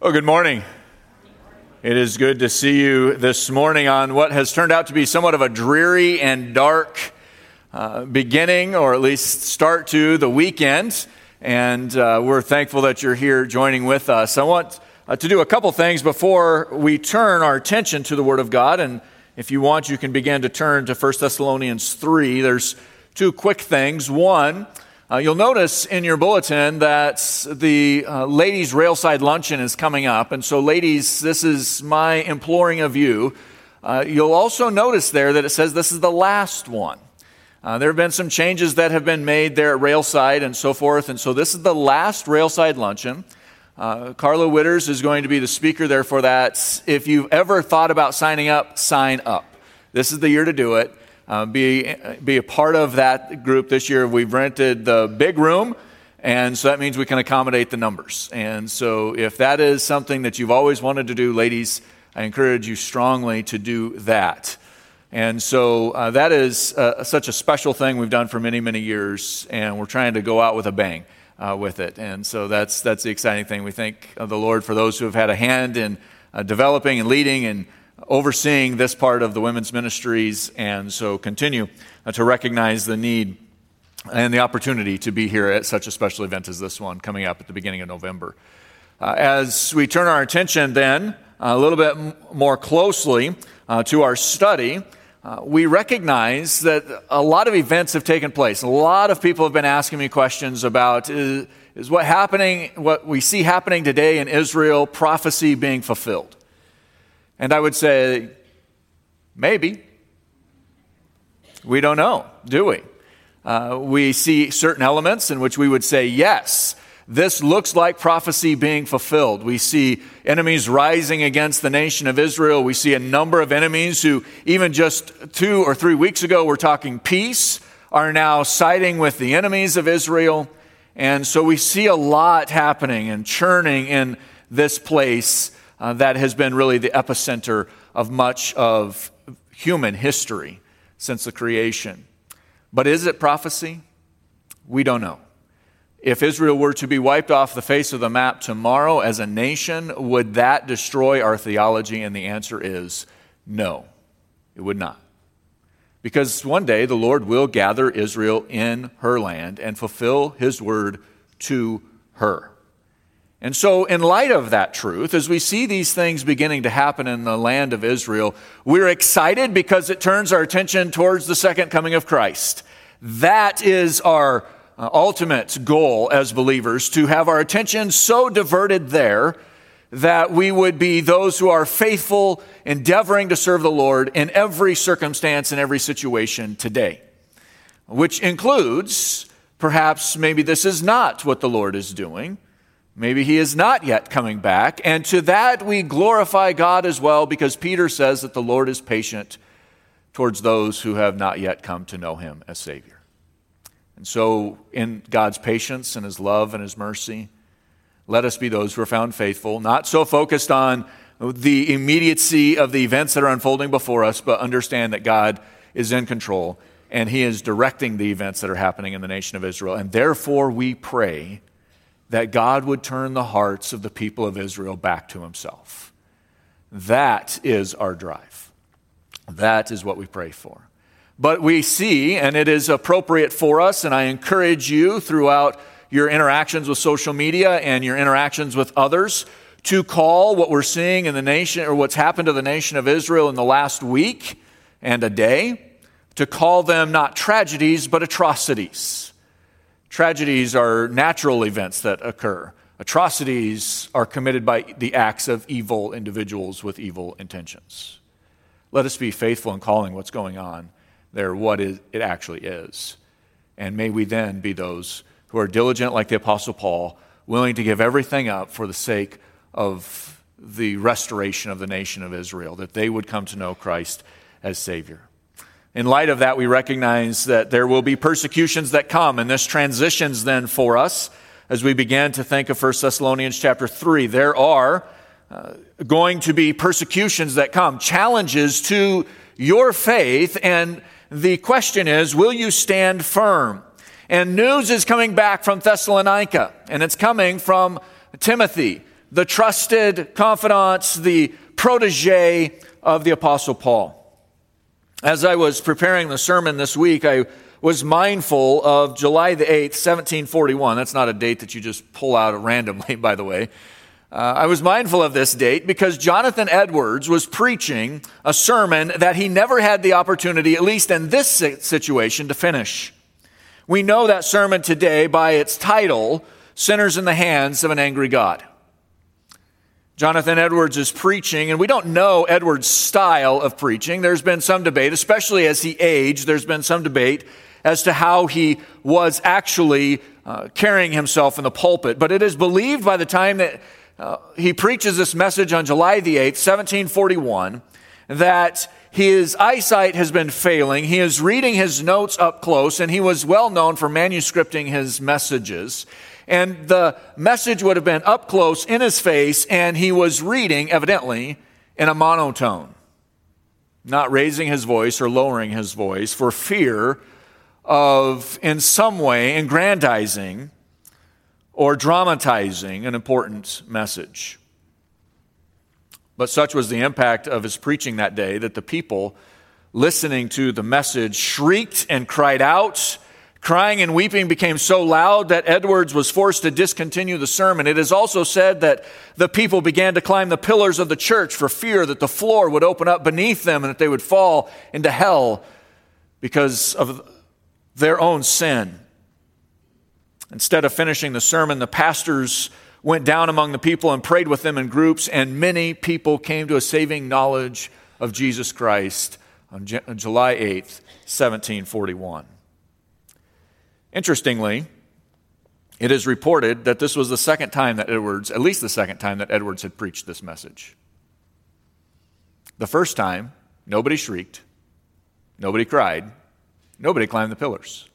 Oh, good morning. It is good to see you this morning on what has turned out to be somewhat of a dreary and dark uh, beginning, or at least start to the weekend. And uh, we're thankful that you're here joining with us. I want uh, to do a couple things before we turn our attention to the Word of God. And if you want, you can begin to turn to 1 Thessalonians 3. There's two quick things. One, uh, you'll notice in your bulletin that the uh, ladies' railside luncheon is coming up. And so, ladies, this is my imploring of you. Uh, you'll also notice there that it says this is the last one. Uh, there have been some changes that have been made there at Railside and so forth. And so, this is the last Railside luncheon. Uh, Carla Witters is going to be the speaker there for that. If you've ever thought about signing up, sign up. This is the year to do it uh, be, be a part of that group this year. We've rented the big room, and so that means we can accommodate the numbers. And so, if that is something that you've always wanted to do, ladies, I encourage you strongly to do that. And so, uh, that is uh, such a special thing we've done for many, many years, and we're trying to go out with a bang. Uh, with it. And so that's, that's the exciting thing. We thank the Lord for those who have had a hand in uh, developing and leading and overseeing this part of the women's ministries, and so continue uh, to recognize the need and the opportunity to be here at such a special event as this one coming up at the beginning of November. Uh, as we turn our attention then a little bit more closely uh, to our study, uh, we recognize that a lot of events have taken place. A lot of people have been asking me questions about is, is what happening, what we see happening today in Israel, prophecy being fulfilled? And I would say, maybe. We don't know, do we? Uh, we see certain elements in which we would say, yes, this looks like prophecy being fulfilled. We see enemies rising against the nation of Israel. We see a number of enemies who, even just two or three weeks ago, were talking peace, are now siding with the enemies of Israel. And so we see a lot happening and churning in this place uh, that has been really the epicenter of much of human history since the creation. But is it prophecy? We don't know. If Israel were to be wiped off the face of the map tomorrow as a nation, would that destroy our theology? And the answer is no, it would not. Because one day the Lord will gather Israel in her land and fulfill his word to her. And so, in light of that truth, as we see these things beginning to happen in the land of Israel, we're excited because it turns our attention towards the second coming of Christ. That is our uh, ultimate goal as believers, to have our attention so diverted there that we would be those who are faithful, endeavoring to serve the Lord in every circumstance and every situation today, which includes perhaps maybe this is not what the Lord is doing Maybe he is not yet coming back. And to that we glorify God as well because Peter says that the Lord is patient towards those who have not yet come to know him as Savior. And so, in God's patience and his love and his mercy, let us be those who are found faithful, not so focused on the immediacy of the events that are unfolding before us, but understand that God is in control and he is directing the events that are happening in the nation of Israel. And therefore, we pray that God would turn the hearts of the people of Israel back to himself. That is our drive. That is what we pray for. But we see, and it is appropriate for us, and I encourage you throughout your interactions with social media and your interactions with others to call what we're seeing in the nation or what's happened to the nation of Israel in the last week and a day, to call them not tragedies, but atrocities Tragedies are natural events that occur. Atrocities are committed by the acts of evil individuals with evil intentions. Let us be faithful in calling what's going on there what it actually is. And may we then be those who are diligent, like the Apostle Paul, willing to give everything up for the sake of the restoration of the nation of Israel, that they would come to know Christ as Savior. In light of that, we recognize that there will be persecutions that come, and this transitions then for us as we begin to think of 1 Thessalonians chapter 3. There are uh, going to be persecutions that come, challenges to your faith, and the question is, will you stand firm? And news is coming back from Thessalonica, and it's coming from Timothy, the trusted confidant, the protege of the Apostle Paul. As I was preparing the sermon this week, I was mindful of July the 8th, 1741. That's not a date that you just pull out randomly, by the way. Uh, I was mindful of this date because Jonathan Edwards was preaching a sermon that he never had the opportunity, at least in this situation, to finish. We know that sermon today by its title, Sinners in the Hands of an Angry God. Jonathan Edwards is preaching, and we don't know Edwards' style of preaching. There's been some debate, especially as he aged, there's been some debate as to how he was actually uh, carrying himself in the pulpit. But it is believed by the time that uh, he preaches this message on July the 8th, 1741, that his eyesight has been failing. He is reading his notes up close, and he was well known for manuscripting his messages. And the message would have been up close in his face, and he was reading, evidently, in a monotone, not raising his voice or lowering his voice for fear of, in some way, aggrandizing or dramatizing an important message. But such was the impact of his preaching that day that the people listening to the message shrieked and cried out. Crying and weeping became so loud that Edwards was forced to discontinue the sermon. It is also said that the people began to climb the pillars of the church for fear that the floor would open up beneath them and that they would fall into hell because of their own sin. Instead of finishing the sermon, the pastors went down among the people and prayed with them in groups, and many people came to a saving knowledge of Jesus Christ on July 8th, 1741. Interestingly, it is reported that this was the second time that Edwards, at least the second time that Edwards had preached this message. The first time, nobody shrieked, nobody cried, nobody climbed the pillars.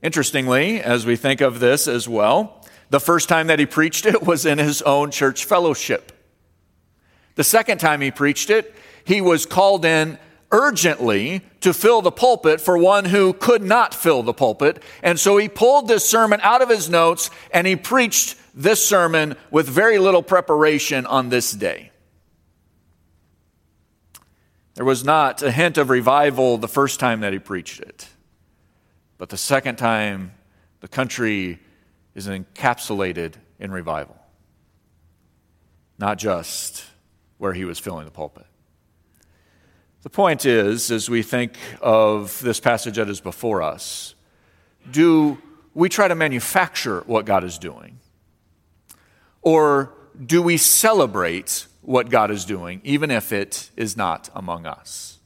Interestingly, as we think of this as well, the first time that he preached it was in his own church fellowship. The second time he preached it, he was called in urgently to fill the pulpit for one who could not fill the pulpit. And so he pulled this sermon out of his notes and he preached this sermon with very little preparation on this day. There was not a hint of revival the first time that he preached it. But the second time, the country is encapsulated in revival, not just where he was filling the pulpit. The point is, as we think of this passage that is before us, do we try to manufacture what God is doing? Or do we celebrate what God is doing, even if it is not among us?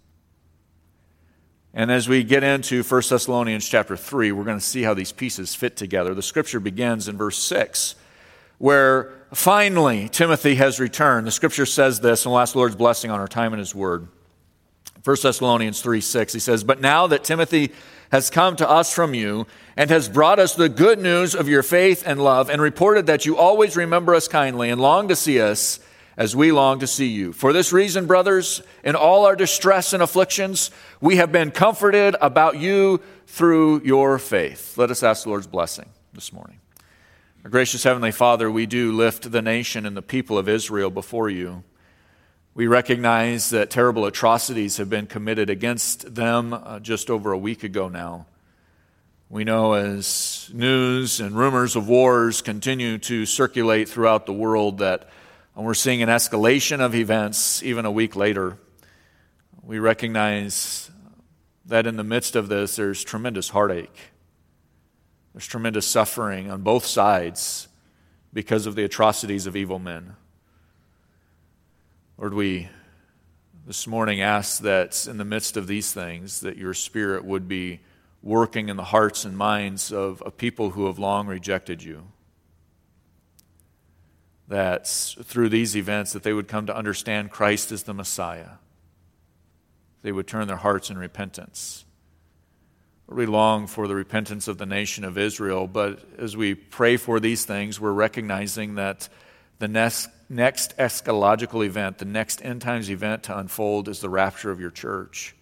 And as we get into 1 Thessalonians chapter 3, we're going to see how these pieces fit together. The scripture begins in verse 6, where finally Timothy has returned. The scripture says this, and the Lord's blessing on our time in his word. 1 Thessalonians 3 6, he says, But now that Timothy has come to us from you and has brought us the good news of your faith and love, and reported that you always remember us kindly and long to see us as we long to see you. For this reason, brothers, in all our distress and afflictions, we have been comforted about you through your faith. Let us ask the Lord's blessing this morning. Our gracious Heavenly Father, we do lift the nation and the people of Israel before you. We recognize that terrible atrocities have been committed against them uh, just over a week ago now. We know as news and rumors of wars continue to circulate throughout the world that we're seeing an escalation of events even a week later. We recognize that in the midst of this, there's tremendous heartache. There's tremendous suffering on both sides because of the atrocities of evil men. Lord, we this morning ask that in the midst of these things, that your Spirit would be working in the hearts and minds of, of people who have long rejected you that through these events that they would come to understand Christ as the Messiah. They would turn their hearts in repentance. We long for the repentance of the nation of Israel, but as we pray for these things, we're recognizing that the next, next eschatological event, the next end times event to unfold is the rapture of your church.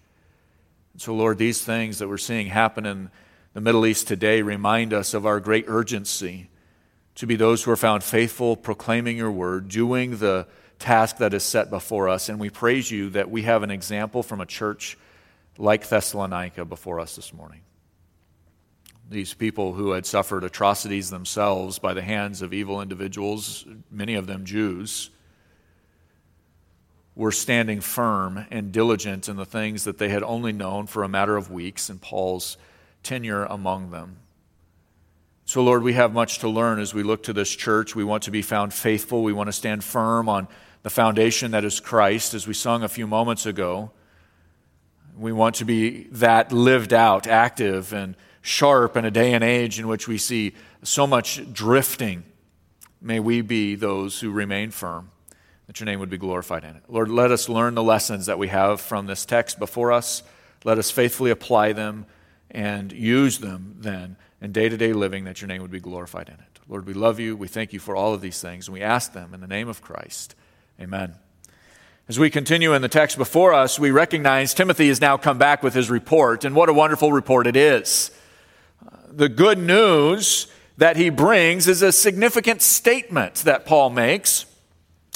And so, Lord, these things that we're seeing happen in the Middle East today remind us of our great urgency to be those who are found faithful, proclaiming your word, doing the task that is set before us. And we praise you that we have an example from a church like Thessalonica before us this morning. These people who had suffered atrocities themselves by the hands of evil individuals, many of them Jews, were standing firm and diligent in the things that they had only known for a matter of weeks in Paul's tenure among them. So, Lord, we have much to learn as we look to this church. We want to be found faithful. We want to stand firm on the foundation that is Christ, as we sung a few moments ago. We want to be that lived out, active, and sharp in a day and age in which we see so much drifting. May we be those who remain firm, that your name would be glorified in it. Lord, let us learn the lessons that we have from this text before us. Let us faithfully apply them and use them then in day to day living that your name would be glorified in it. Lord, we love you. We thank you for all of these things, and we ask them in the name of Christ. Amen. As we continue in the text before us, we recognize Timothy has now come back with his report, and what a wonderful report it is. The good news that he brings is a significant statement that Paul makes.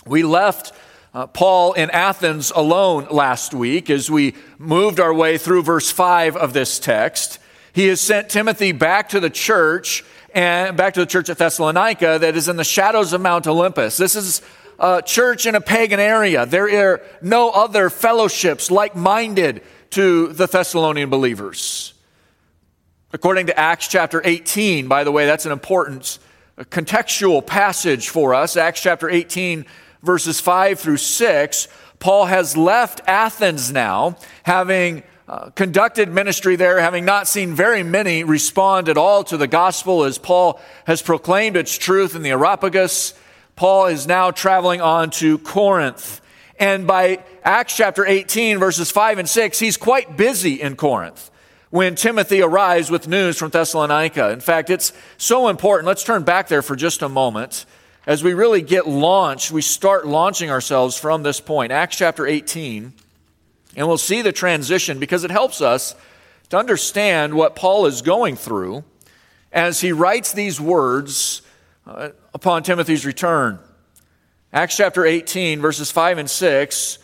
We left uh, Paul in Athens alone last week as we moved our way through verse 5 of this text. He has sent Timothy back to the church and back to the church at Thessalonica that is in the shadows of Mount Olympus. This is a church in a pagan area. There are no other fellowships like minded to the Thessalonian believers. According to Acts chapter 18, by the way, that's an important contextual passage for us. Acts chapter 18, verses 5 through 6. Paul has left Athens now, having uh, conducted ministry there, having not seen very many respond at all to the gospel as Paul has proclaimed its truth in the Areopagus. Paul is now traveling on to Corinth. And by Acts chapter 18, verses 5 and 6, he's quite busy in Corinth when Timothy arrives with news from Thessalonica. In fact, it's so important. Let's turn back there for just a moment. As we really get launched, we start launching ourselves from this point. Acts chapter 18. And we'll see the transition because it helps us to understand what Paul is going through as he writes these words uh, upon Timothy's return. Acts chapter 18, verses 5 and 6.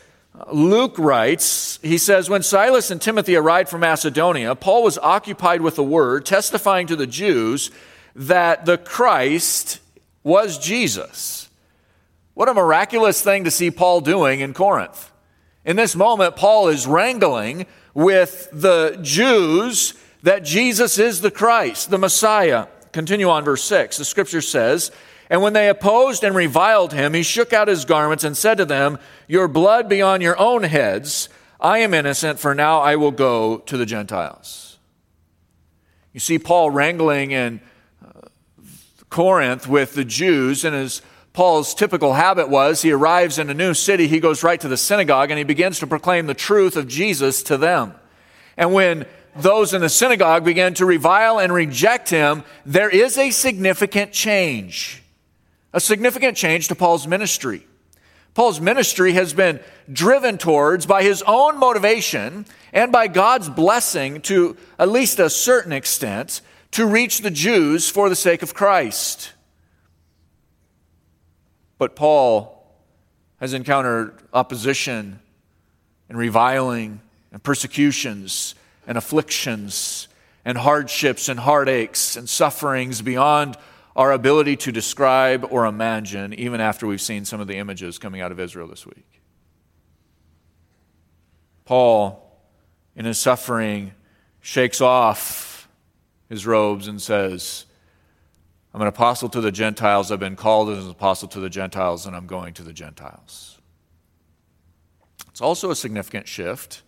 Luke writes, he says, When Silas and Timothy arrived from Macedonia, Paul was occupied with the word, testifying to the Jews that the Christ was Jesus. What a miraculous thing to see Paul doing in Corinth. In this moment, Paul is wrangling with the Jews that Jesus is the Christ, the Messiah. Continue on verse 6. The scripture says, And when they opposed and reviled him, he shook out his garments and said to them, Your blood be on your own heads. I am innocent, for now I will go to the Gentiles. You see Paul wrangling in uh, Corinth with the Jews, and his Paul's typical habit was he arrives in a new city, he goes right to the synagogue, and he begins to proclaim the truth of Jesus to them. And when those in the synagogue began to revile and reject him, there is a significant change. A significant change to Paul's ministry. Paul's ministry has been driven towards by his own motivation and by God's blessing to at least a certain extent to reach the Jews for the sake of Christ. But Paul has encountered opposition and reviling and persecutions and afflictions and hardships and heartaches and sufferings beyond our ability to describe or imagine, even after we've seen some of the images coming out of Israel this week. Paul, in his suffering, shakes off his robes and says, I'm an apostle to the Gentiles. I've been called as an apostle to the Gentiles, and I'm going to the Gentiles. It's also a significant shift,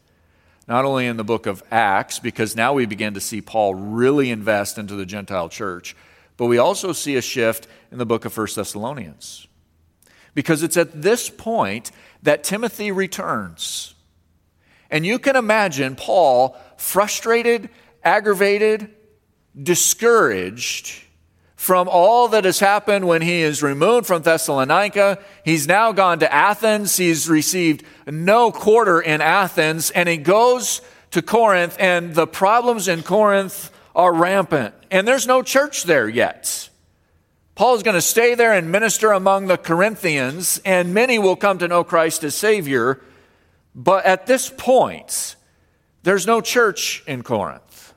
not only in the book of Acts, because now we begin to see Paul really invest into the Gentile church, but we also see a shift in the book of 1 Thessalonians. Because it's at this point that Timothy returns. And you can imagine Paul frustrated, aggravated, discouraged from all that has happened when he is removed from Thessalonica. He's now gone to Athens. He's received no quarter in Athens, and he goes to Corinth, and the problems in Corinth are rampant. And there's no church there yet. Paul is going to stay there and minister among the Corinthians, and many will come to know Christ as Savior. But at this point, there's no church in Corinth.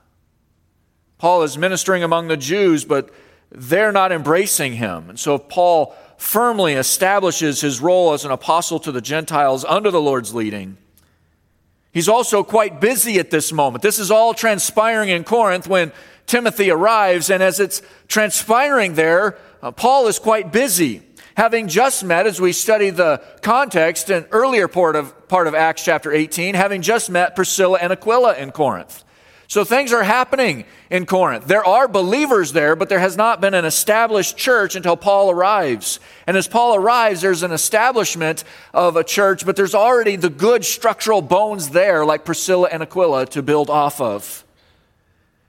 Paul is ministering among the Jews, but they're not embracing him. And so Paul firmly establishes his role as an apostle to the Gentiles under the Lord's leading. He's also quite busy at this moment. This is all transpiring in Corinth when Timothy arrives, and as it's transpiring there, uh, Paul is quite busy. Having just met, as we study the context, an earlier part of, part of Acts chapter 18, having just met Priscilla and Aquila in Corinth. So things are happening in Corinth. There are believers there, but there has not been an established church until Paul arrives. And as Paul arrives, there's an establishment of a church, but there's already the good structural bones there, like Priscilla and Aquila, to build off of.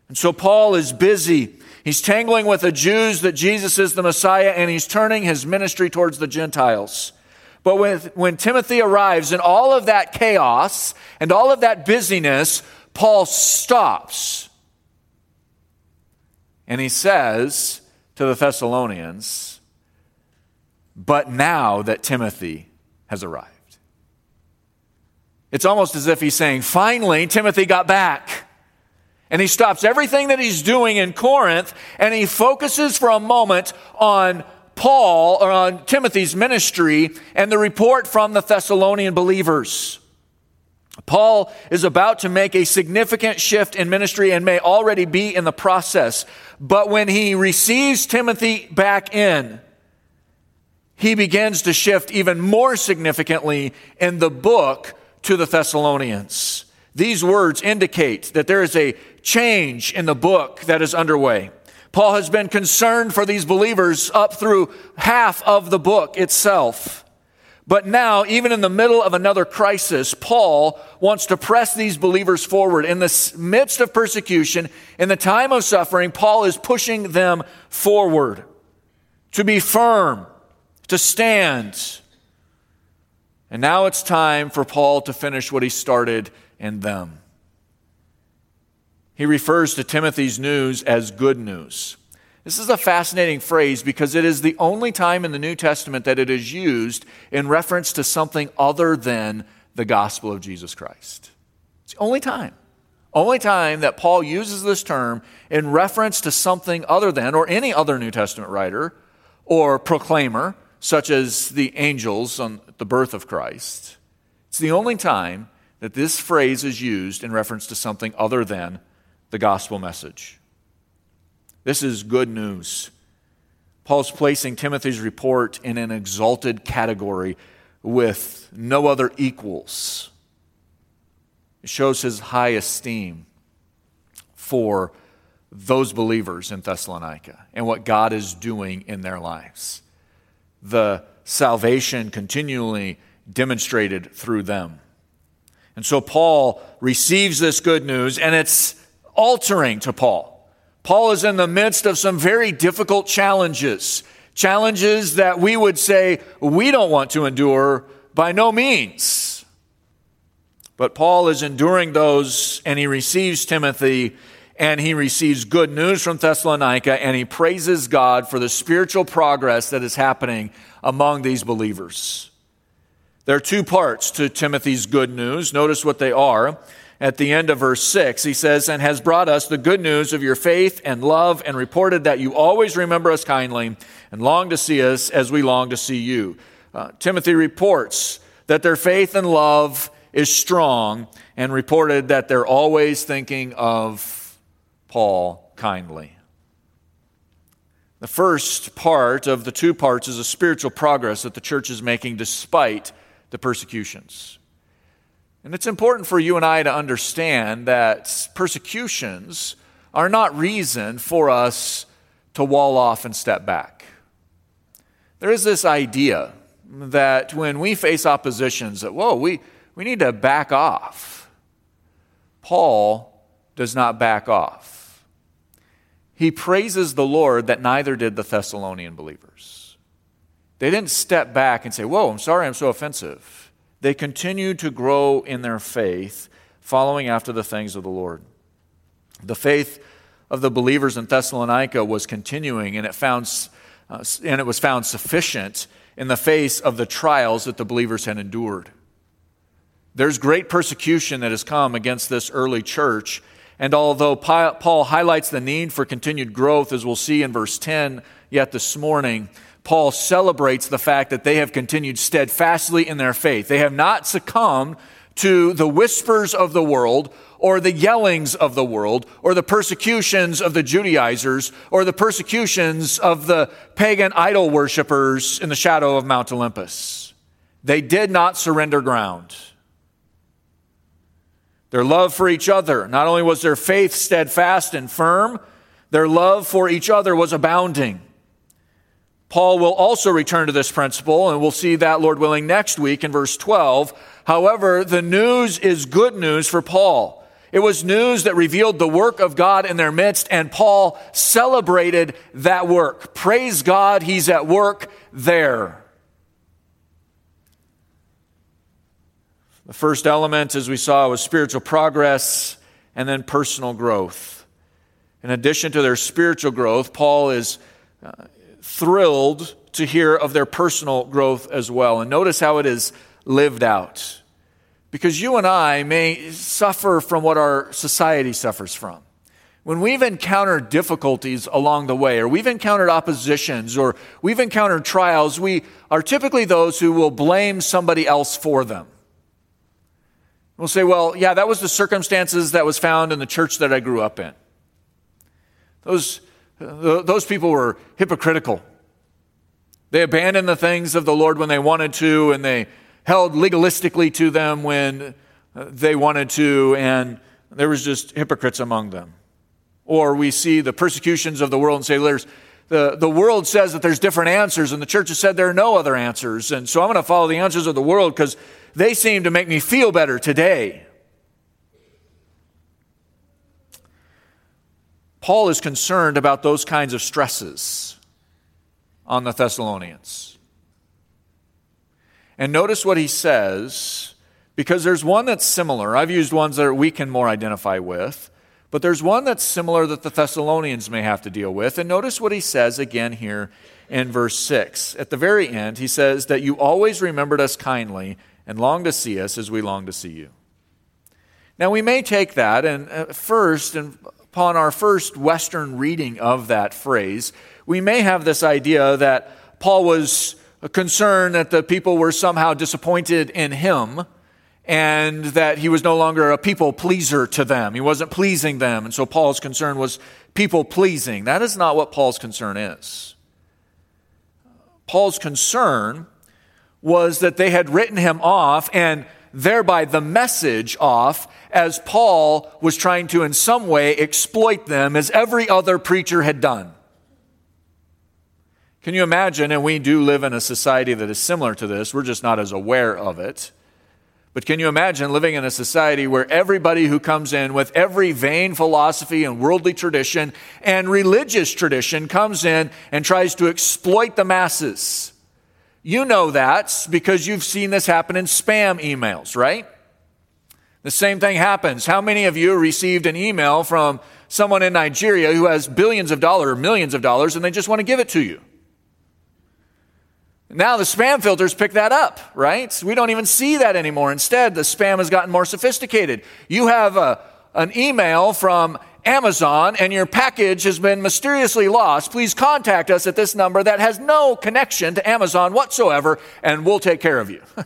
And so Paul is busy. He's tangling with the Jews that Jesus is the Messiah, and he's turning his ministry towards the Gentiles. But when, when Timothy arrives in all of that chaos and all of that busyness, Paul stops and he says to the Thessalonians, But now that Timothy has arrived. It's almost as if he's saying, Finally, Timothy got back. And he stops everything that he's doing in Corinth and he focuses for a moment on Paul or on Timothy's ministry and the report from the Thessalonian believers. Paul is about to make a significant shift in ministry and may already be in the process. But when he receives Timothy back in, he begins to shift even more significantly in the book to the Thessalonians. These words indicate that there is a change in the book that is underway. Paul has been concerned for these believers up through half of the book itself. But now, even in the middle of another crisis, Paul wants to press these believers forward. In the midst of persecution, in the time of suffering, Paul is pushing them forward to be firm, to stand. And now it's time for Paul to finish what he started in them. He refers to Timothy's news as good news. This is a fascinating phrase because it is the only time in the New Testament that it is used in reference to something other than the gospel of Jesus Christ. It's the only time. Only time that Paul uses this term in reference to something other than, or any other New Testament writer or proclaimer, such as the angels on the birth of Christ. It's the only time that this phrase is used in reference to something other than the gospel message. This is good news. Paul's placing Timothy's report in an exalted category with no other equals. It shows his high esteem for those believers in Thessalonica and what God is doing in their lives. The salvation continually demonstrated through them. And so Paul receives this good news, and it's altering to Paul. Paul is in the midst of some very difficult challenges, challenges that we would say we don't want to endure by no means. But Paul is enduring those, and he receives Timothy, and he receives good news from Thessalonica, and he praises God for the spiritual progress that is happening among these believers. There are two parts to Timothy's good news. Notice what they are. At the end of verse 6, he says, And has brought us the good news of your faith and love, and reported that you always remember us kindly and long to see us as we long to see you. Uh, Timothy reports that their faith and love is strong, and reported that they're always thinking of Paul kindly. The first part of the two parts is a spiritual progress that the church is making despite the persecutions. And it's important for you and I to understand that persecutions are not reason for us to wall off and step back. There is this idea that when we face oppositions, that, whoa, we, we need to back off. Paul does not back off. He praises the Lord that neither did the Thessalonian believers. They didn't step back and say, whoa, I'm sorry I'm so offensive they continued to grow in their faith, following after the things of the Lord. The faith of the believers in Thessalonica was continuing, and it found uh, and it was found sufficient in the face of the trials that the believers had endured. There's great persecution that has come against this early church. And although Paul highlights the need for continued growth, as we'll see in verse 10 yet this morning, Paul celebrates the fact that they have continued steadfastly in their faith. They have not succumbed to the whispers of the world or the yellings of the world or the persecutions of the Judaizers or the persecutions of the pagan idol worshippers in the shadow of Mount Olympus. They did not surrender ground. Their love for each other, not only was their faith steadfast and firm, their love for each other was abounding. Paul will also return to this principle, and we'll see that, Lord willing, next week in verse 12. However, the news is good news for Paul. It was news that revealed the work of God in their midst, and Paul celebrated that work. Praise God, he's at work there. The first element, as we saw, was spiritual progress and then personal growth. In addition to their spiritual growth, Paul is uh, thrilled to hear of their personal growth as well. And notice how it is lived out. Because you and I may suffer from what our society suffers from. When we've encountered difficulties along the way, or we've encountered oppositions, or we've encountered trials, we are typically those who will blame somebody else for them. We'll say, well, yeah, that was the circumstances that was found in the church that I grew up in. Those, those people were hypocritical. They abandoned the things of the Lord when they wanted to, and they held legalistically to them when uh, they wanted to, and there was just hypocrites among them. Or we see the persecutions of the world and say, there's, the, the world says that there's different answers, and the church has said there are no other answers. And so I'm going to follow the answers of the world because they seem to make me feel better today. Paul is concerned about those kinds of stresses on the Thessalonians. And notice what he says, because there's one that's similar. I've used ones that we can more identify with, but there's one that's similar that the Thessalonians may have to deal with. And notice what he says again here in verse 6. At the very end, he says that you always remembered us kindly and longed to see us as we long to see you. Now, we may take that, and uh, first, and upon our first Western reading of that phrase, we may have this idea that Paul was concerned that the people were somehow disappointed in him and that he was no longer a people pleaser to them. He wasn't pleasing them. And so Paul's concern was people pleasing. That is not what Paul's concern is. Paul's concern was that they had written him off and thereby the message off as Paul was trying to, in some way, exploit them as every other preacher had done. Can you imagine? And we do live in a society that is similar to this, we're just not as aware of it. But can you imagine living in a society where everybody who comes in with every vain philosophy and worldly tradition and religious tradition comes in and tries to exploit the masses? You know that because you've seen this happen in spam emails, right? The same thing happens. How many of you received an email from someone in Nigeria who has billions of dollars or millions of dollars and they just want to give it to you? Now the spam filters pick that up, right? We don't even see that anymore. Instead, the spam has gotten more sophisticated. You have a, an email from Amazon and your package has been mysteriously lost, please contact us at this number that has no connection to Amazon whatsoever, and we'll take care of you.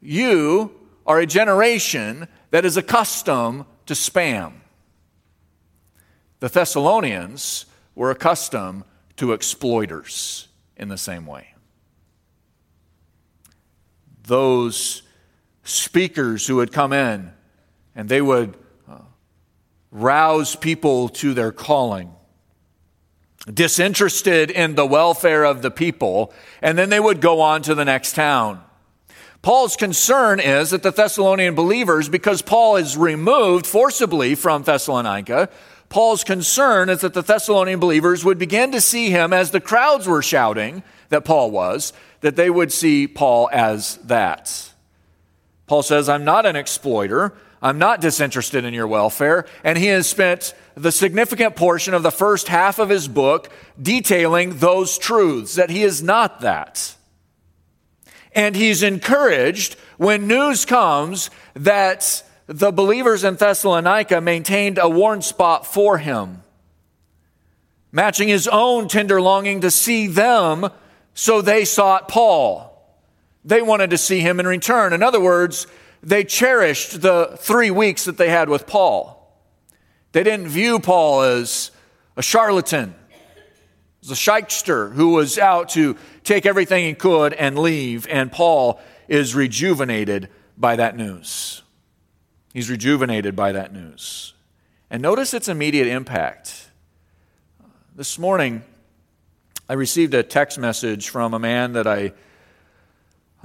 you are a generation that is accustomed to spam. The Thessalonians were accustomed to exploiters in the same way. Those speakers who would come in and they would rouse people to their calling, disinterested in the welfare of the people, and then they would go on to the next town. Paul's concern is that the Thessalonian believers, because Paul is removed forcibly from Thessalonica, Paul's concern is that the Thessalonian believers would begin to see him as the crowds were shouting that Paul was, that they would see Paul as that. Paul says, I'm not an exploiter. I'm not disinterested in your welfare. And he has spent the significant portion of the first half of his book detailing those truths, that he is not that. And he's encouraged when news comes that the believers in Thessalonica maintained a warm spot for him, matching his own tender longing to see them, so they sought Paul. They wanted to see him in return. In other words, they cherished the three weeks that they had with Paul. They didn't view Paul as a charlatan, as a shyster who was out to take everything he could and leave. And Paul is rejuvenated by that news. He's rejuvenated by that news. And notice its immediate impact. This morning, I received a text message from a man that I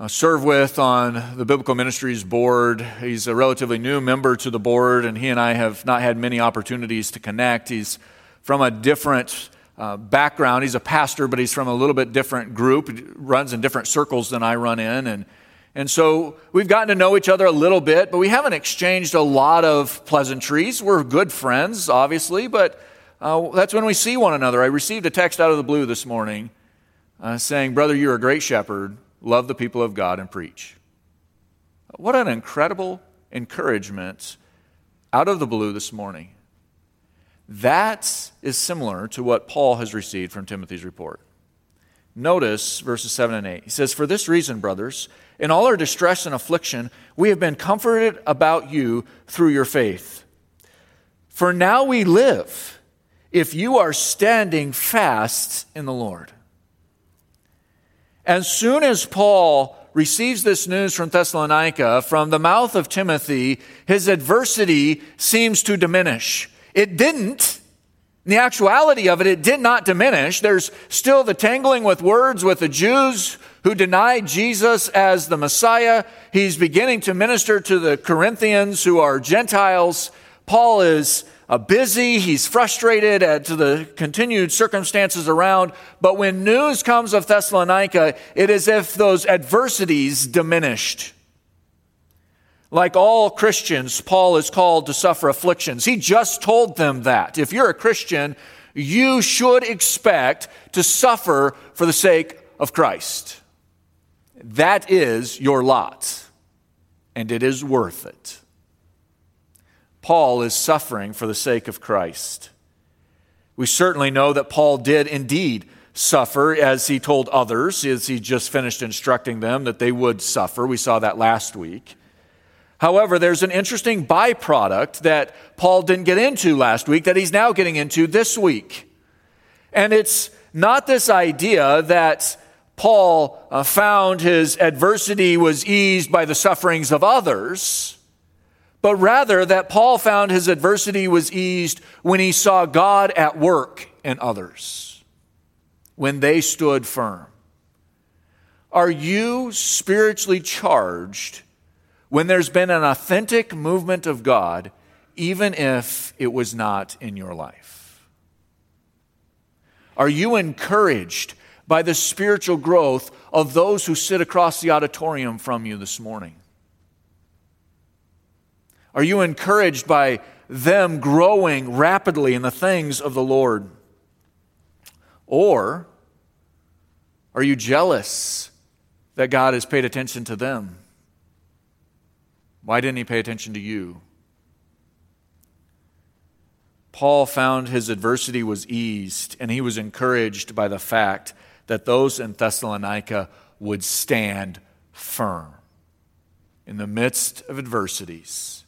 uh, serve with on the Biblical Ministries board. He's a relatively new member to the board, and he and I have not had many opportunities to connect. He's from a different uh, background. He's a pastor, but he's from a little bit different group, runs in different circles than I run in. And, and so we've gotten to know each other a little bit, but we haven't exchanged a lot of pleasantries. We're good friends, obviously, but uh, that's when we see one another. I received a text out of the blue this morning uh, saying, Brother, you're a great shepherd love the people of God, and preach. What an incredible encouragement out of the blue this morning. That is similar to what Paul has received from Timothy's report. Notice verses 7 and 8. He says, For this reason, brothers, in all our distress and affliction, we have been comforted about you through your faith. For now we live if you are standing fast in the Lord. As soon as Paul receives this news from Thessalonica, from the mouth of Timothy, his adversity seems to diminish. It didn't. In the actuality of it, it did not diminish. There's still the tangling with words with the Jews who denied Jesus as the Messiah. He's beginning to minister to the Corinthians who are Gentiles. Paul is uh, busy, he's frustrated at the continued circumstances around. But when news comes of Thessalonica, it is as if those adversities diminished. Like all Christians, Paul is called to suffer afflictions. He just told them that. If you're a Christian, you should expect to suffer for the sake of Christ. That is your lot, and it is worth it. Paul is suffering for the sake of Christ. We certainly know that Paul did indeed suffer as he told others, as he just finished instructing them that they would suffer. We saw that last week. However, there's an interesting byproduct that Paul didn't get into last week that he's now getting into this week. And it's not this idea that Paul uh, found his adversity was eased by the sufferings of others but rather that Paul found his adversity was eased when he saw God at work in others, when they stood firm. Are you spiritually charged when there's been an authentic movement of God, even if it was not in your life? Are you encouraged by the spiritual growth of those who sit across the auditorium from you this morning? Are you encouraged by them growing rapidly in the things of the Lord? Or are you jealous that God has paid attention to them? Why didn't he pay attention to you? Paul found his adversity was eased, and he was encouraged by the fact that those in Thessalonica would stand firm in the midst of adversities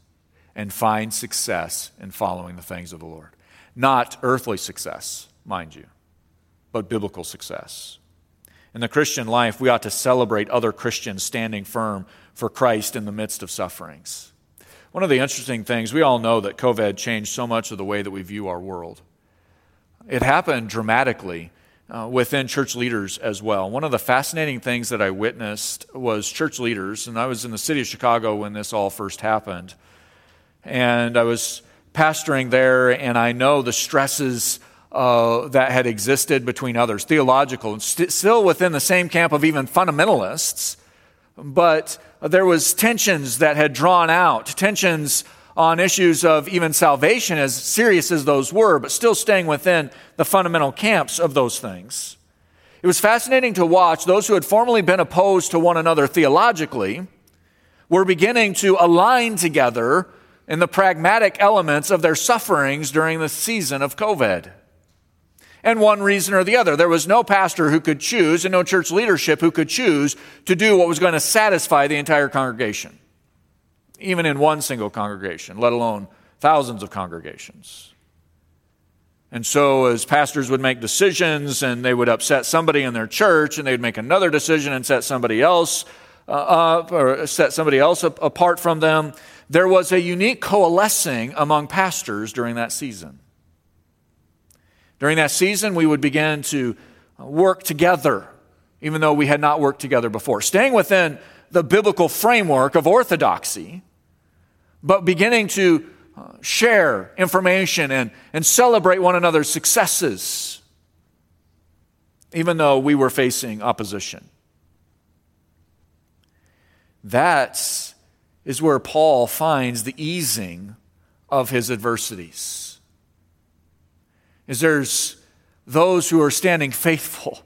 and find success in following the things of the Lord. Not earthly success, mind you, but biblical success. In the Christian life, we ought to celebrate other Christians standing firm for Christ in the midst of sufferings. One of the interesting things, we all know that COVID changed so much of the way that we view our world. It happened dramatically uh, within church leaders as well. One of the fascinating things that I witnessed was church leaders, and I was in the city of Chicago when this all first happened and I was pastoring there, and I know the stresses uh, that had existed between others, theological, and st- still within the same camp of even fundamentalists. But there was tensions that had drawn out, tensions on issues of even salvation, as serious as those were, but still staying within the fundamental camps of those things. It was fascinating to watch those who had formerly been opposed to one another theologically were beginning to align together in the pragmatic elements of their sufferings during the season of COVID. And one reason or the other. There was no pastor who could choose and no church leadership who could choose to do what was going to satisfy the entire congregation, even in one single congregation, let alone thousands of congregations. And so, as pastors would make decisions and they would upset somebody in their church, and they'd make another decision and set somebody else uh, up or set somebody else apart from them, there was a unique coalescing among pastors during that season. During that season, we would begin to work together, even though we had not worked together before, staying within the biblical framework of orthodoxy, but beginning to uh, share information and, and celebrate one another's successes, even though we were facing opposition. That is where Paul finds the easing of his adversities. Is there's those who are standing faithful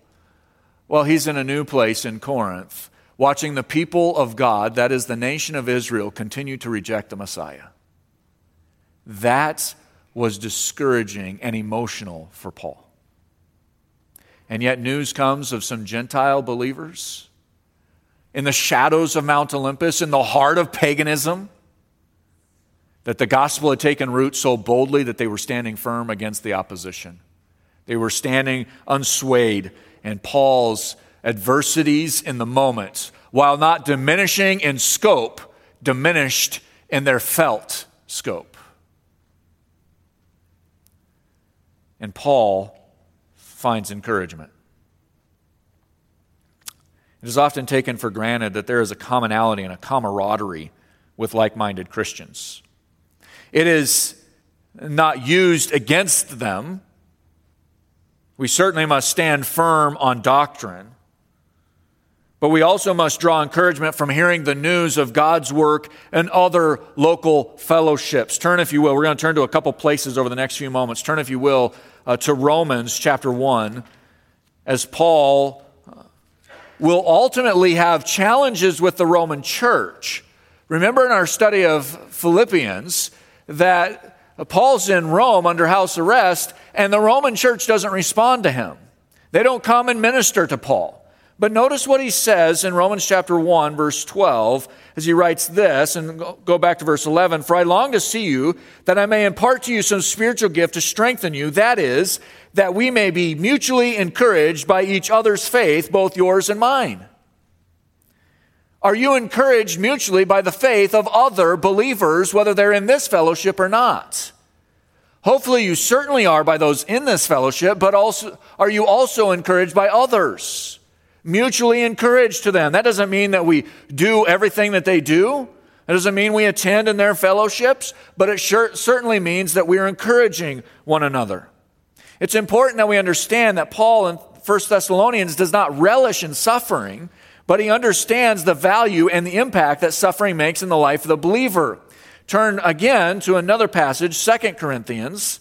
while he's in a new place in Corinth, watching the people of God, that is the nation of Israel, continue to reject the Messiah. That was discouraging and emotional for Paul. And yet, news comes of some Gentile believers in the shadows of Mount Olympus, in the heart of paganism, that the gospel had taken root so boldly that they were standing firm against the opposition. They were standing unswayed, and Paul's adversities in the moment, while not diminishing in scope, diminished in their felt scope. And Paul finds encouragement. It is often taken for granted that there is a commonality and a camaraderie with like minded Christians. It is not used against them. We certainly must stand firm on doctrine. But we also must draw encouragement from hearing the news of God's work and other local fellowships. Turn, if you will, we're going to turn to a couple places over the next few moments. Turn, if you will, uh, to Romans chapter 1, as Paul will ultimately have challenges with the Roman church. Remember in our study of Philippians that Paul's in Rome under house arrest, and the Roman church doesn't respond to him. They don't come and minister to Paul. But notice what he says in Romans chapter 1, verse 12, as he writes this, and go back to verse 11 For I long to see you, that I may impart to you some spiritual gift to strengthen you, that is, that we may be mutually encouraged by each other's faith, both yours and mine. Are you encouraged mutually by the faith of other believers, whether they're in this fellowship or not? Hopefully, you certainly are by those in this fellowship, but also, are you also encouraged by others? Mutually encouraged to them. That doesn't mean that we do everything that they do. That doesn't mean we attend in their fellowships, but it sure, certainly means that we are encouraging one another. It's important that we understand that Paul in 1 Thessalonians does not relish in suffering, but he understands the value and the impact that suffering makes in the life of the believer. Turn again to another passage, 2 Corinthians.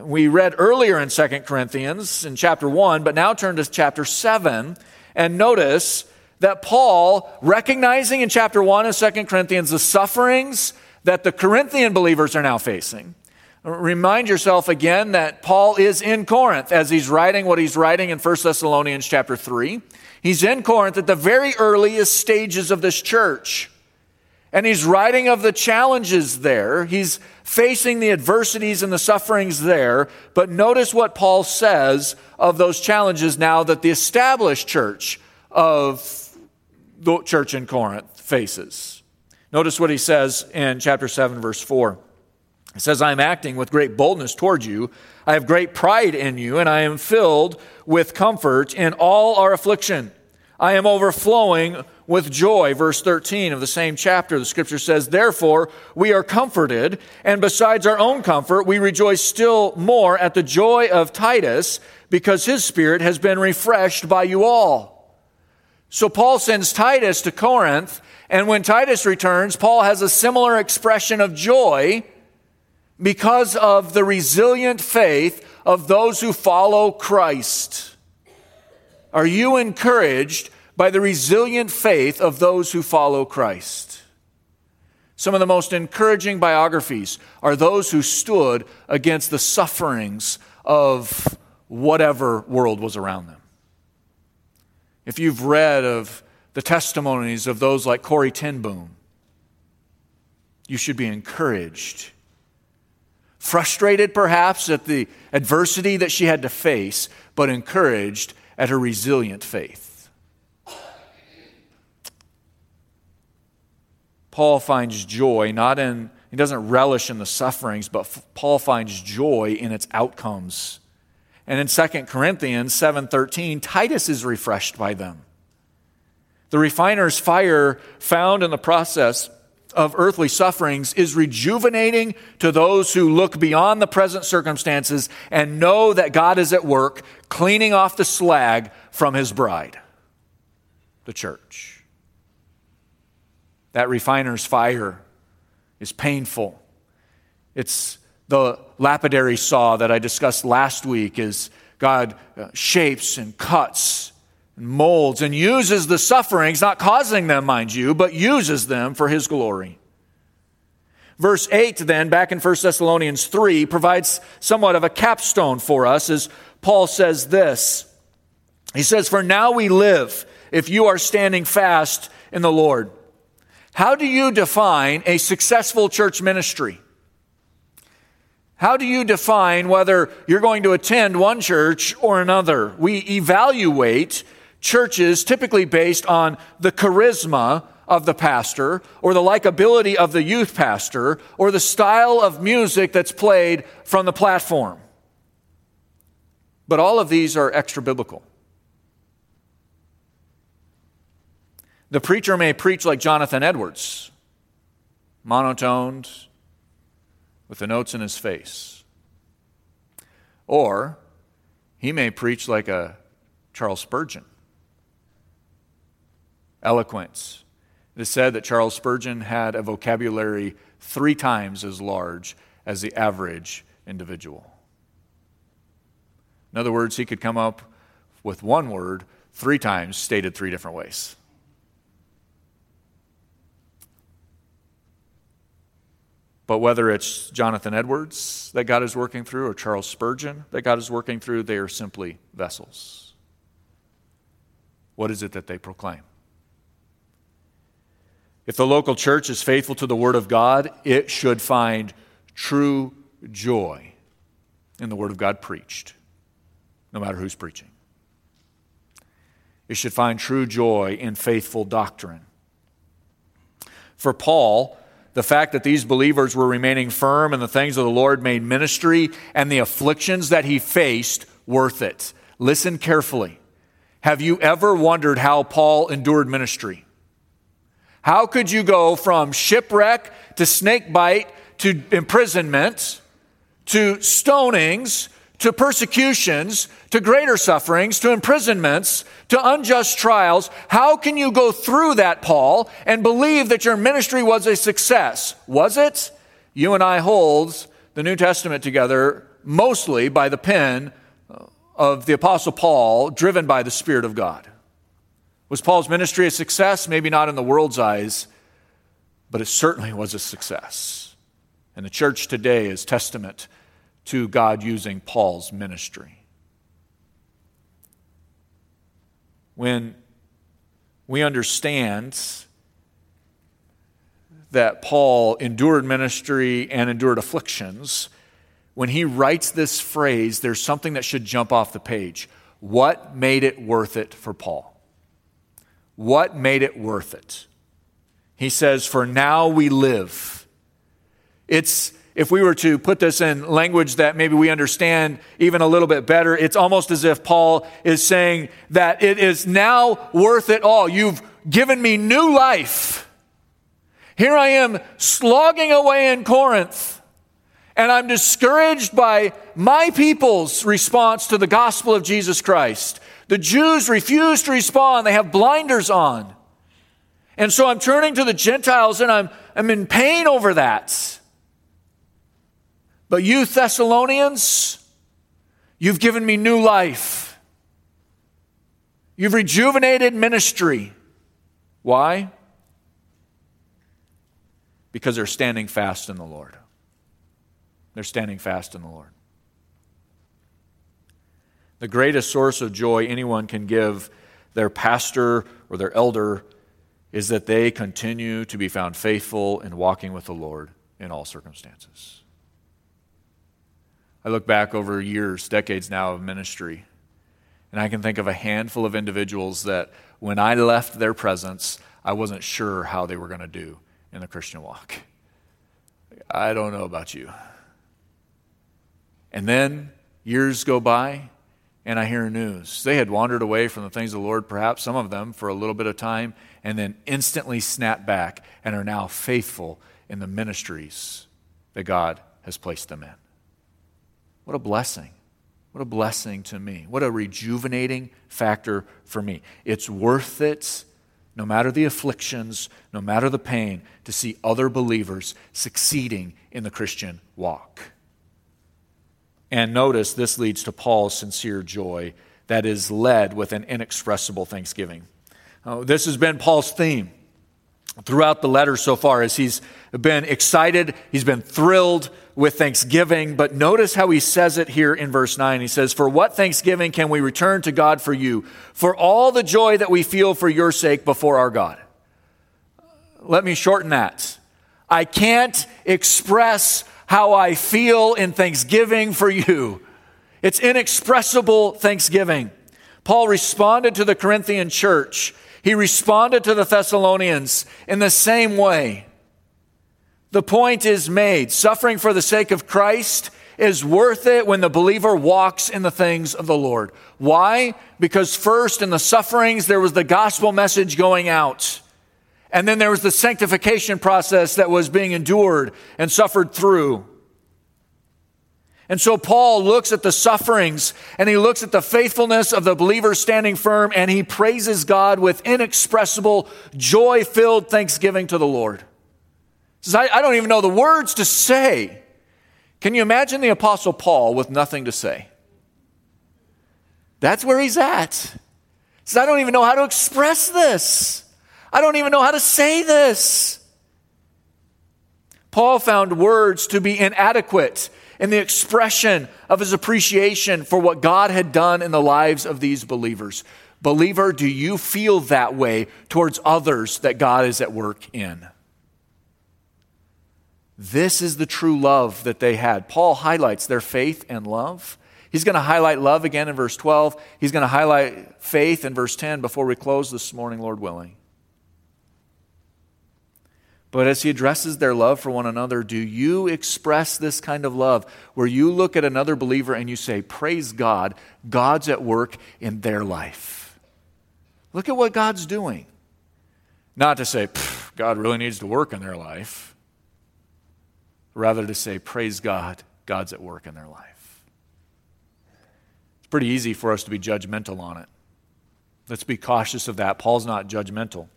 We read earlier in 2 Corinthians in chapter 1, but now turn to chapter 7 and notice that Paul, recognizing in chapter 1 of 2 Corinthians the sufferings that the Corinthian believers are now facing, remind yourself again that Paul is in Corinth as he's writing what he's writing in 1 Thessalonians chapter 3. He's in Corinth at the very earliest stages of this church. And he's writing of the challenges there. He's facing the adversities and the sufferings there. But notice what Paul says of those challenges now that the established church of the church in Corinth faces. Notice what he says in chapter 7, verse 4. He says, I am acting with great boldness toward you. I have great pride in you, and I am filled with comfort in all our affliction. I am overflowing with joy. Verse 13 of the same chapter, the scripture says, Therefore, we are comforted, and besides our own comfort, we rejoice still more at the joy of Titus, because his spirit has been refreshed by you all. So Paul sends Titus to Corinth, and when Titus returns, Paul has a similar expression of joy because of the resilient faith of those who follow Christ. Are you encouraged by the resilient faith of those who follow Christ? Some of the most encouraging biographies are those who stood against the sufferings of whatever world was around them. If you've read of the testimonies of those like Corrie ten Boom, you should be encouraged. Frustrated perhaps at the adversity that she had to face, but encouraged at her resilient faith. Paul finds joy not in, he doesn't relish in the sufferings, but Paul finds joy in its outcomes. And in 2 Corinthians 7:13, Titus is refreshed by them. The refiner's fire found in the process of earthly sufferings is rejuvenating to those who look beyond the present circumstances and know that God is at work cleaning off the slag from his bride, the church. That refiner's fire is painful. It's the lapidary saw that I discussed last week is God uh, shapes and cuts and molds and uses the sufferings, not causing them, mind you, but uses them for his glory. Verse 8, then, back in 1 Thessalonians 3, provides somewhat of a capstone for us as Paul says this. He says, For now we live if you are standing fast in the Lord. How do you define a successful church ministry? How do you define whether you're going to attend one church or another? We evaluate churches typically based on the charisma of the pastor or the likability of the youth pastor or the style of music that's played from the platform. But all of these are extra biblical. The preacher may preach like Jonathan Edwards, monotoned, with the notes in his face. Or he may preach like a Charles Spurgeon. Eloquence. It is said that Charles Spurgeon had a vocabulary three times as large as the average individual. In other words, he could come up with one word three times stated three different ways. But whether it's Jonathan Edwards that God is working through or Charles Spurgeon that God is working through, they are simply vessels. What is it that they proclaim? If the local church is faithful to the Word of God, it should find true joy in the Word of God preached, no matter who's preaching. It should find true joy in faithful doctrine. For Paul, the fact that these believers were remaining firm in the things of the Lord made ministry and the afflictions that he faced worth it. Listen carefully. Have you ever wondered how Paul endured ministry? How could you go from shipwreck to snakebite to imprisonment to stonings to persecutions, to greater sufferings, to imprisonments, to unjust trials. How can you go through that, Paul, and believe that your ministry was a success? Was it? You and I hold the New Testament together mostly by the pen of the Apostle Paul, driven by the Spirit of God. Was Paul's ministry a success? Maybe not in the world's eyes, but it certainly was a success. And the church today is testament to God using Paul's ministry. When we understand that Paul endured ministry and endured afflictions, when he writes this phrase, there's something that should jump off the page. What made it worth it for Paul? What made it worth it? He says, For now we live. It's if we were to put this in language that maybe we understand even a little bit better, it's almost as if Paul is saying that it is now worth it all. You've given me new life. Here I am slogging away in Corinth, and I'm discouraged by my people's response to the gospel of Jesus Christ. The Jews refuse to respond, they have blinders on. And so I'm turning to the Gentiles and I'm, I'm in pain over that. But you, Thessalonians, you've given me new life. You've rejuvenated ministry. Why? Because they're standing fast in the Lord. They're standing fast in the Lord. The greatest source of joy anyone can give their pastor or their elder is that they continue to be found faithful in walking with the Lord in all circumstances. I look back over years, decades now of ministry, and I can think of a handful of individuals that when I left their presence, I wasn't sure how they were going to do in the Christian walk. I don't know about you. And then years go by, and I hear news. They had wandered away from the things of the Lord, perhaps some of them for a little bit of time, and then instantly snap back and are now faithful in the ministries that God has placed them in. What a blessing. What a blessing to me. What a rejuvenating factor for me. It's worth it, no matter the afflictions, no matter the pain, to see other believers succeeding in the Christian walk. And notice this leads to Paul's sincere joy that is led with an inexpressible thanksgiving. Uh, this has been Paul's theme throughout the letter so far as he's been excited, he's been thrilled with thanksgiving, but notice how he says it here in verse 9. He says, "For what thanksgiving can we return to God for you for all the joy that we feel for your sake before our God?" Let me shorten that. I can't express how I feel in thanksgiving for you. It's inexpressible thanksgiving. Paul responded to the Corinthian church, he responded to the Thessalonians in the same way. The point is made suffering for the sake of Christ is worth it when the believer walks in the things of the Lord. Why? Because first, in the sufferings, there was the gospel message going out. And then there was the sanctification process that was being endured and suffered through. And so Paul looks at the sufferings and he looks at the faithfulness of the believers standing firm and he praises God with inexpressible, joy filled thanksgiving to the Lord. He says, I, I don't even know the words to say. Can you imagine the Apostle Paul with nothing to say? That's where he's at. He says, I don't even know how to express this. I don't even know how to say this. Paul found words to be inadequate in the expression of his appreciation for what God had done in the lives of these believers. Believer, do you feel that way towards others that God is at work in? This is the true love that they had. Paul highlights their faith and love. He's going to highlight love again in verse 12. He's going to highlight faith in verse 10 before we close this morning, Lord willing. But as he addresses their love for one another, do you express this kind of love where you look at another believer and you say, Praise God, God's at work in their life? Look at what God's doing. Not to say, God really needs to work in their life. Rather to say, Praise God, God's at work in their life. It's pretty easy for us to be judgmental on it. Let's be cautious of that. Paul's not judgmental.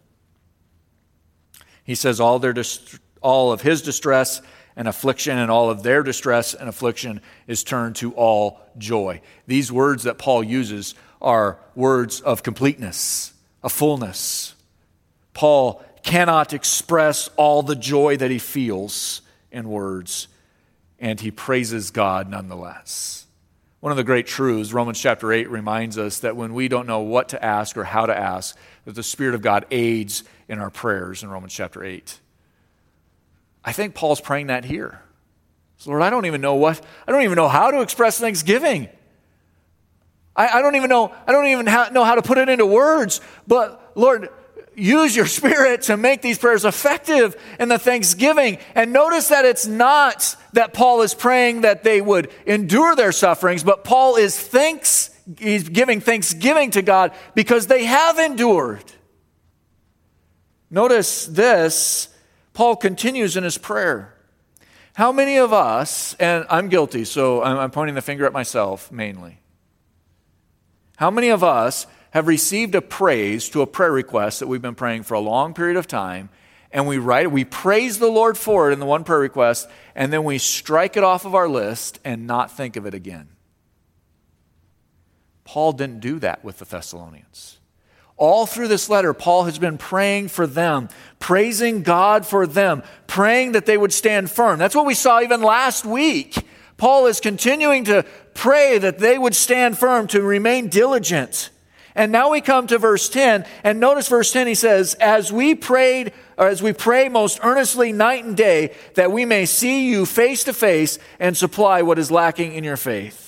He says all, their dist- all of his distress and affliction and all of their distress and affliction is turned to all joy. These words that Paul uses are words of completeness, of fullness. Paul cannot express all the joy that he feels in words, and he praises God nonetheless. One of the great truths, Romans chapter 8 reminds us that when we don't know what to ask or how to ask, that the Spirit of God aids in our prayers in Romans chapter 8. I think Paul's praying that here. So, Lord, I don't even know what, I don't even know how to express thanksgiving. I, I don't even know, I don't even ha- know how to put it into words. But Lord, use your spirit to make these prayers effective in the thanksgiving. And notice that it's not that Paul is praying that they would endure their sufferings, but Paul is thanks, he's giving thanksgiving to God because they have endured. Notice this, Paul continues in his prayer. How many of us, and I'm guilty, so I'm pointing the finger at myself mainly. How many of us have received a praise to a prayer request that we've been praying for a long period of time, and we write it, we praise the Lord for it in the one prayer request, and then we strike it off of our list and not think of it again? Paul didn't do that with the Thessalonians. All through this letter, Paul has been praying for them, praising God for them, praying that they would stand firm. That's what we saw even last week. Paul is continuing to pray that they would stand firm, to remain diligent. And now we come to verse 10, and notice verse 10, he says, As we prayed, or as we pray most earnestly night and day, that we may see you face to face and supply what is lacking in your faith.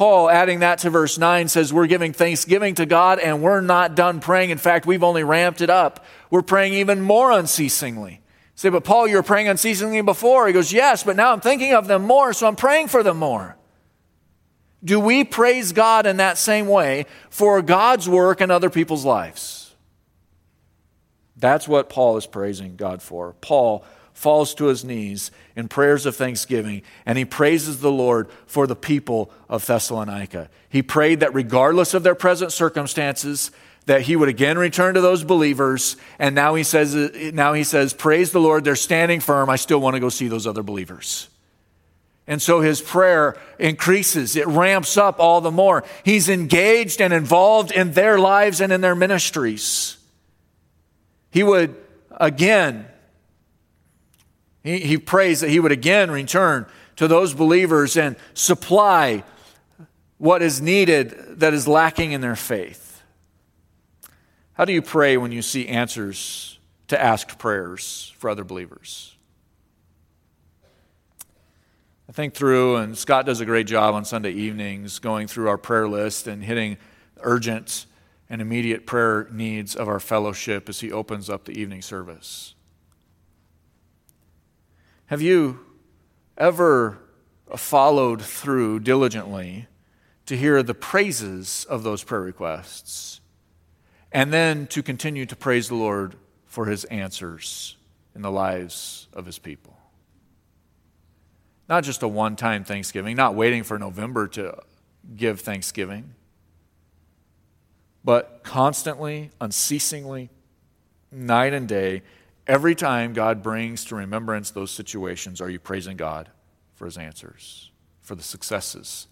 Paul, adding that to verse 9, says, We're giving thanksgiving to God and we're not done praying. In fact, we've only ramped it up. We're praying even more unceasingly. say, but Paul, you were praying unceasingly before. He goes, Yes, but now I'm thinking of them more, so I'm praying for them more. Do we praise God in that same way for God's work in other people's lives? That's what Paul is praising God for. Paul falls to his knees in prayers of thanksgiving and he praises the Lord for the people of Thessalonica. He prayed that regardless of their present circumstances, that he would again return to those believers and now he says now he says praise the Lord they're standing firm I still want to go see those other believers. And so his prayer increases, it ramps up all the more. He's engaged and involved in their lives and in their ministries. He would again, he, he prays that he would again return to those believers and supply what is needed that is lacking in their faith. How do you pray when you see answers to asked prayers for other believers? I think through, and Scott does a great job on Sunday evenings going through our prayer list and hitting urgent and immediate prayer needs of our fellowship as he opens up the evening service. Have you ever followed through diligently to hear the praises of those prayer requests and then to continue to praise the Lord for his answers in the lives of his people? Not just a one time Thanksgiving, not waiting for November to give Thanksgiving, but constantly, unceasingly, night and day, every time God brings to remembrance those situations, are you praising God for his answers, for the successes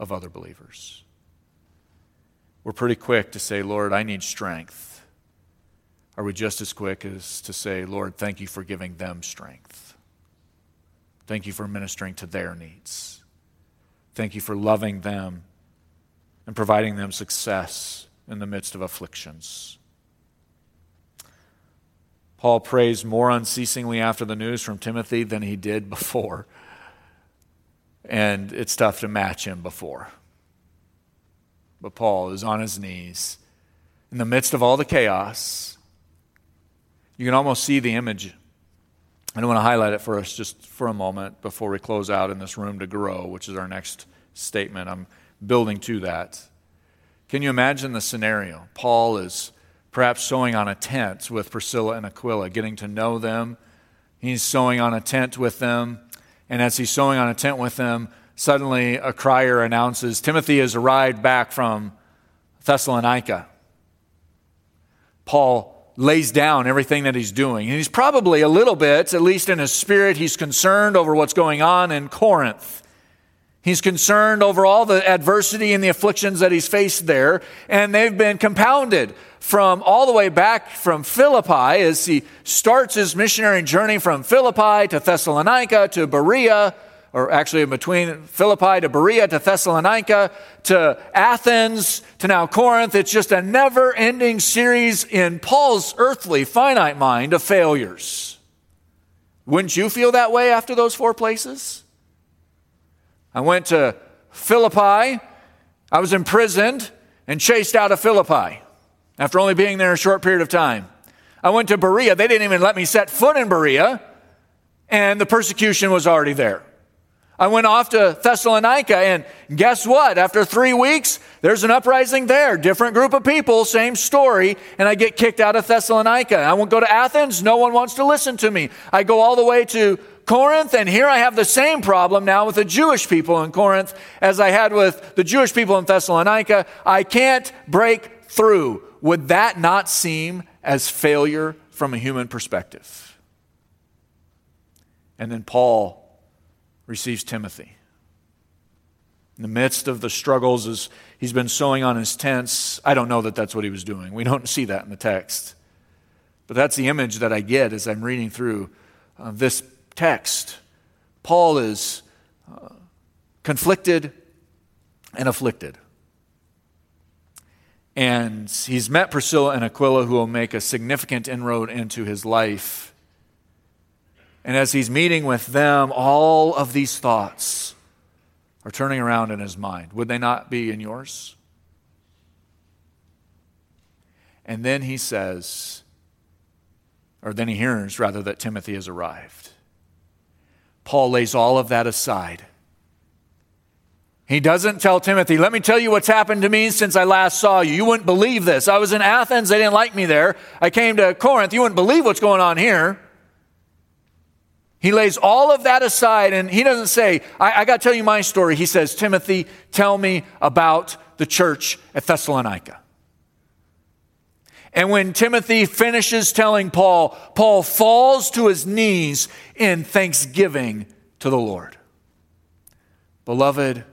of other believers? We're pretty quick to say, Lord, I need strength. Are we just as quick as to say, Lord, thank you for giving them strength? Thank you for ministering to their needs. Thank you for loving them and providing them success in the midst of afflictions. Paul prays more unceasingly after the news from Timothy than he did before. And it's tough to match him before. But Paul is on his knees in the midst of all the chaos. You can almost see the image I don't want to highlight it for us just for a moment before we close out in this room to grow, which is our next statement. I'm building to that. Can you imagine the scenario? Paul is perhaps sewing on a tent with Priscilla and Aquila, getting to know them. He's sewing on a tent with them. And as he's sewing on a tent with them, suddenly a crier announces Timothy has arrived back from Thessalonica. Paul lays down everything that he's doing. And he's probably a little bit, at least in his spirit, he's concerned over what's going on in Corinth. He's concerned over all the adversity and the afflictions that he's faced there, and they've been compounded from all the way back from Philippi as he starts his missionary journey from Philippi to Thessalonica to Berea or actually between Philippi to Berea to Thessalonica to Athens to now Corinth. It's just a never ending series in Paul's earthly, finite mind of failures. Wouldn't you feel that way after those four places? I went to Philippi. I was imprisoned and chased out of Philippi after only being there a short period of time. I went to Berea. They didn't even let me set foot in Berea, and the persecution was already there. I went off to Thessalonica, and guess what? After three weeks, there's an uprising there. Different group of people, same story, and I get kicked out of Thessalonica. I won't go to Athens, no one wants to listen to me. I go all the way to Corinth, and here I have the same problem now with the Jewish people in Corinth as I had with the Jewish people in Thessalonica. I can't break through. Would that not seem as failure from a human perspective? And then Paul receives Timothy. In the midst of the struggles, as he's been sewing on his tents, I don't know that that's what he was doing. We don't see that in the text. But that's the image that I get as I'm reading through uh, this text. Paul is uh, conflicted and afflicted. And he's met Priscilla and Aquila, who will make a significant inroad into his life. And as he's meeting with them, all of these thoughts are turning around in his mind. Would they not be in yours? And then he says, or then he hears rather that Timothy has arrived. Paul lays all of that aside. He doesn't tell Timothy, let me tell you what's happened to me since I last saw you. You wouldn't believe this. I was in Athens, they didn't like me there. I came to Corinth, you wouldn't believe what's going on here. He lays all of that aside and he doesn't say, I, I got to tell you my story. He says, Timothy, tell me about the church at Thessalonica. And when Timothy finishes telling Paul, Paul falls to his knees in thanksgiving to the Lord. Beloved,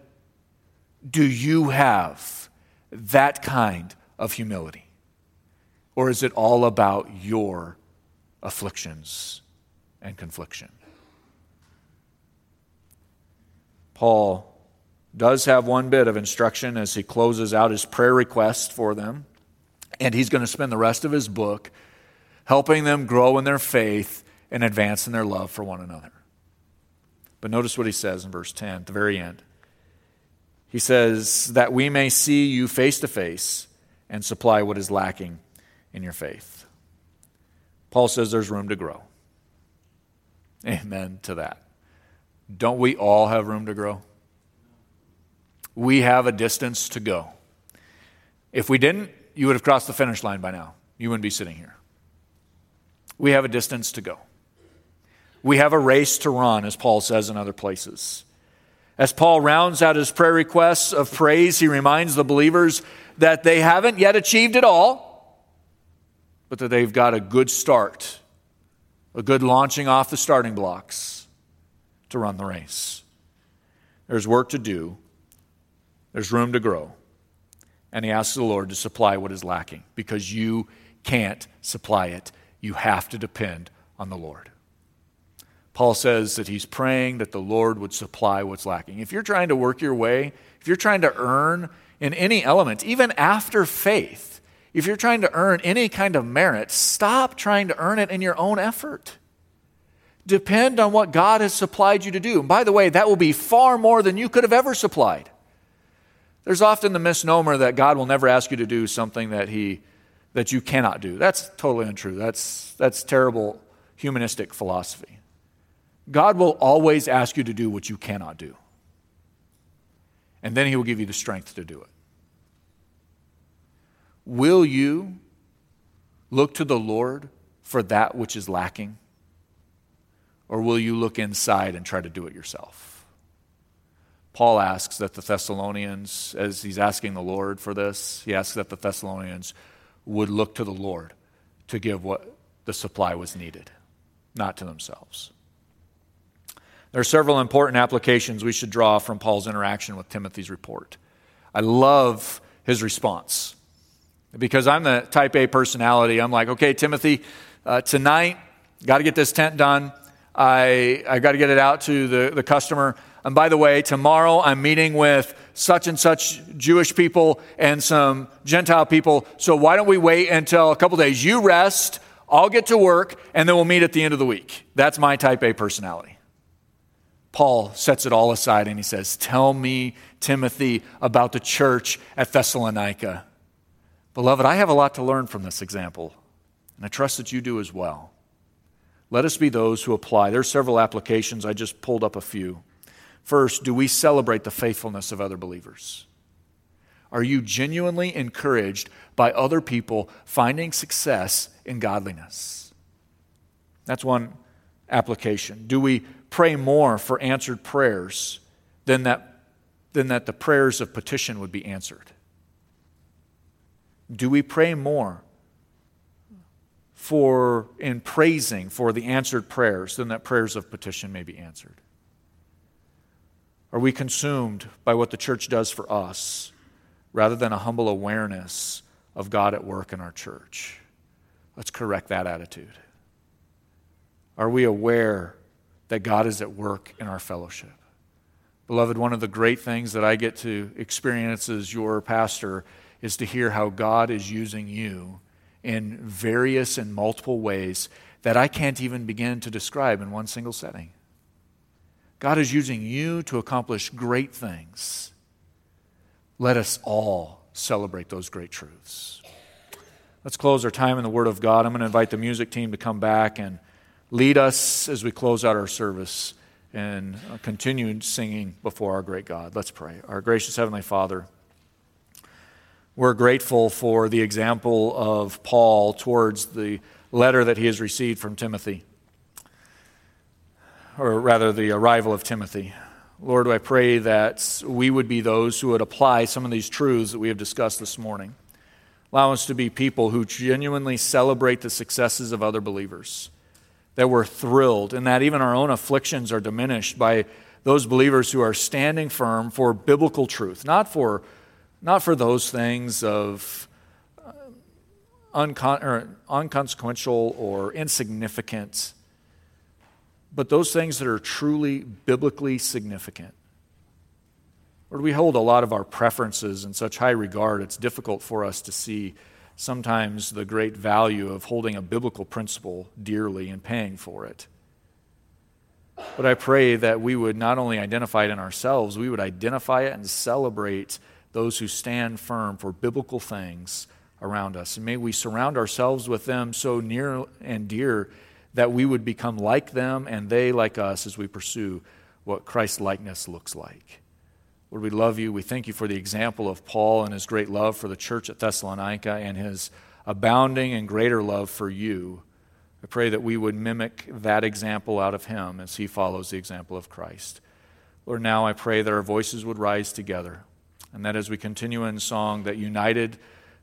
do you have that kind of humility? Or is it all about your afflictions and confliction? Paul does have one bit of instruction as he closes out his prayer request for them. And he's going to spend the rest of his book helping them grow in their faith and advance in their love for one another. But notice what he says in verse 10 at the very end. He says, That we may see you face to face and supply what is lacking in your faith. Paul says there's room to grow. Amen to that. Don't we all have room to grow? We have a distance to go. If we didn't, you would have crossed the finish line by now. You wouldn't be sitting here. We have a distance to go. We have a race to run, as Paul says in other places. As Paul rounds out his prayer requests of praise, he reminds the believers that they haven't yet achieved it all, but that they've got a good start, a good launching off the starting blocks to run the race. There's work to do, there's room to grow. And he asks the Lord to supply what is lacking because you can't supply it. You have to depend on the Lord. Paul says that he's praying that the Lord would supply what's lacking. If you're trying to work your way, if you're trying to earn in any element, even after faith, if you're trying to earn any kind of merit, stop trying to earn it in your own effort. Depend on what God has supplied you to do. And by the way, that will be far more than you could have ever supplied. There's often the misnomer that God will never ask you to do something that he that you cannot do. That's totally untrue. That's that's terrible humanistic philosophy. God will always ask you to do what you cannot do. And then he will give you the strength to do it. Will you look to the Lord for that which is lacking? Or will you look inside and try to do it yourself? Paul asks that the Thessalonians, as he's asking the Lord for this, he asks that the Thessalonians would look to the Lord to give what the supply was needed, not to themselves. There are several important applications we should draw from Paul's interaction with Timothy's report. I love his response because I'm the type A personality. I'm like, okay, Timothy, uh, tonight, got to get this tent done. I, I got to get it out to the, the customer. And by the way, tomorrow I'm meeting with such and such Jewish people and some Gentile people. So why don't we wait until a couple days? You rest, I'll get to work, and then we'll meet at the end of the week. That's my type A personality. Paul sets it all aside and he says, Tell me, Timothy, about the church at Thessalonica. Beloved, I have a lot to learn from this example, and I trust that you do as well. Let us be those who apply. There are several applications. I just pulled up a few. First, do we celebrate the faithfulness of other believers? Are you genuinely encouraged by other people finding success in godliness? That's one application. Do we pray more for answered prayers than that, than that the prayers of petition would be answered? Do we pray more for in praising for the answered prayers than that prayers of petition may be answered? Are we consumed by what the church does for us rather than a humble awareness of God at work in our church? Let's correct that attitude. Are we aware that God is at work in our fellowship? Beloved, one of the great things that I get to experience as your pastor is to hear how God is using you in various and multiple ways that I can't even begin to describe in one single setting. God is using you to accomplish great things. Let us all celebrate those great truths. Let's close our time in the Word of God. I'm going to invite the music team to come back and lead us as we close out our service and uh, continue singing before our great God. Let's pray. Our gracious Heavenly Father, we're grateful for the example of Paul towards the letter that he has received from Timothy, or rather, the arrival of Timothy. Lord, I pray that we would be those who would apply some of these truths that we have discussed this morning. Allow us to be people who genuinely celebrate the successes of other believers, that we're thrilled, and that even our own afflictions are diminished by those believers who are standing firm for biblical truth, not for not for those things of uh, uncon- or unconsequential or insignificant, but those things that are truly biblically significant. Lord, we hold a lot of our preferences in such high regard, it's difficult for us to see sometimes the great value of holding a biblical principle dearly and paying for it. But I pray that we would not only identify it in ourselves, we would identify it and celebrate those who stand firm for biblical things around us. And may we surround ourselves with them so near and dear that we would become like them and they like us as we pursue what Christ likeness looks like. Lord, we love you. We thank you for the example of Paul and his great love for the church at Thessalonica and his abounding and greater love for you. I pray that we would mimic that example out of him as he follows the example of Christ. Lord, now I pray that our voices would rise together and that as we continue in song, that united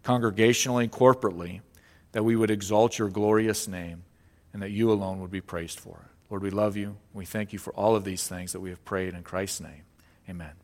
congregationally, corporately, that we would exalt your glorious name and that you alone would be praised for it. Lord, we love you. We thank you for all of these things that we have prayed in Christ's name. Amen.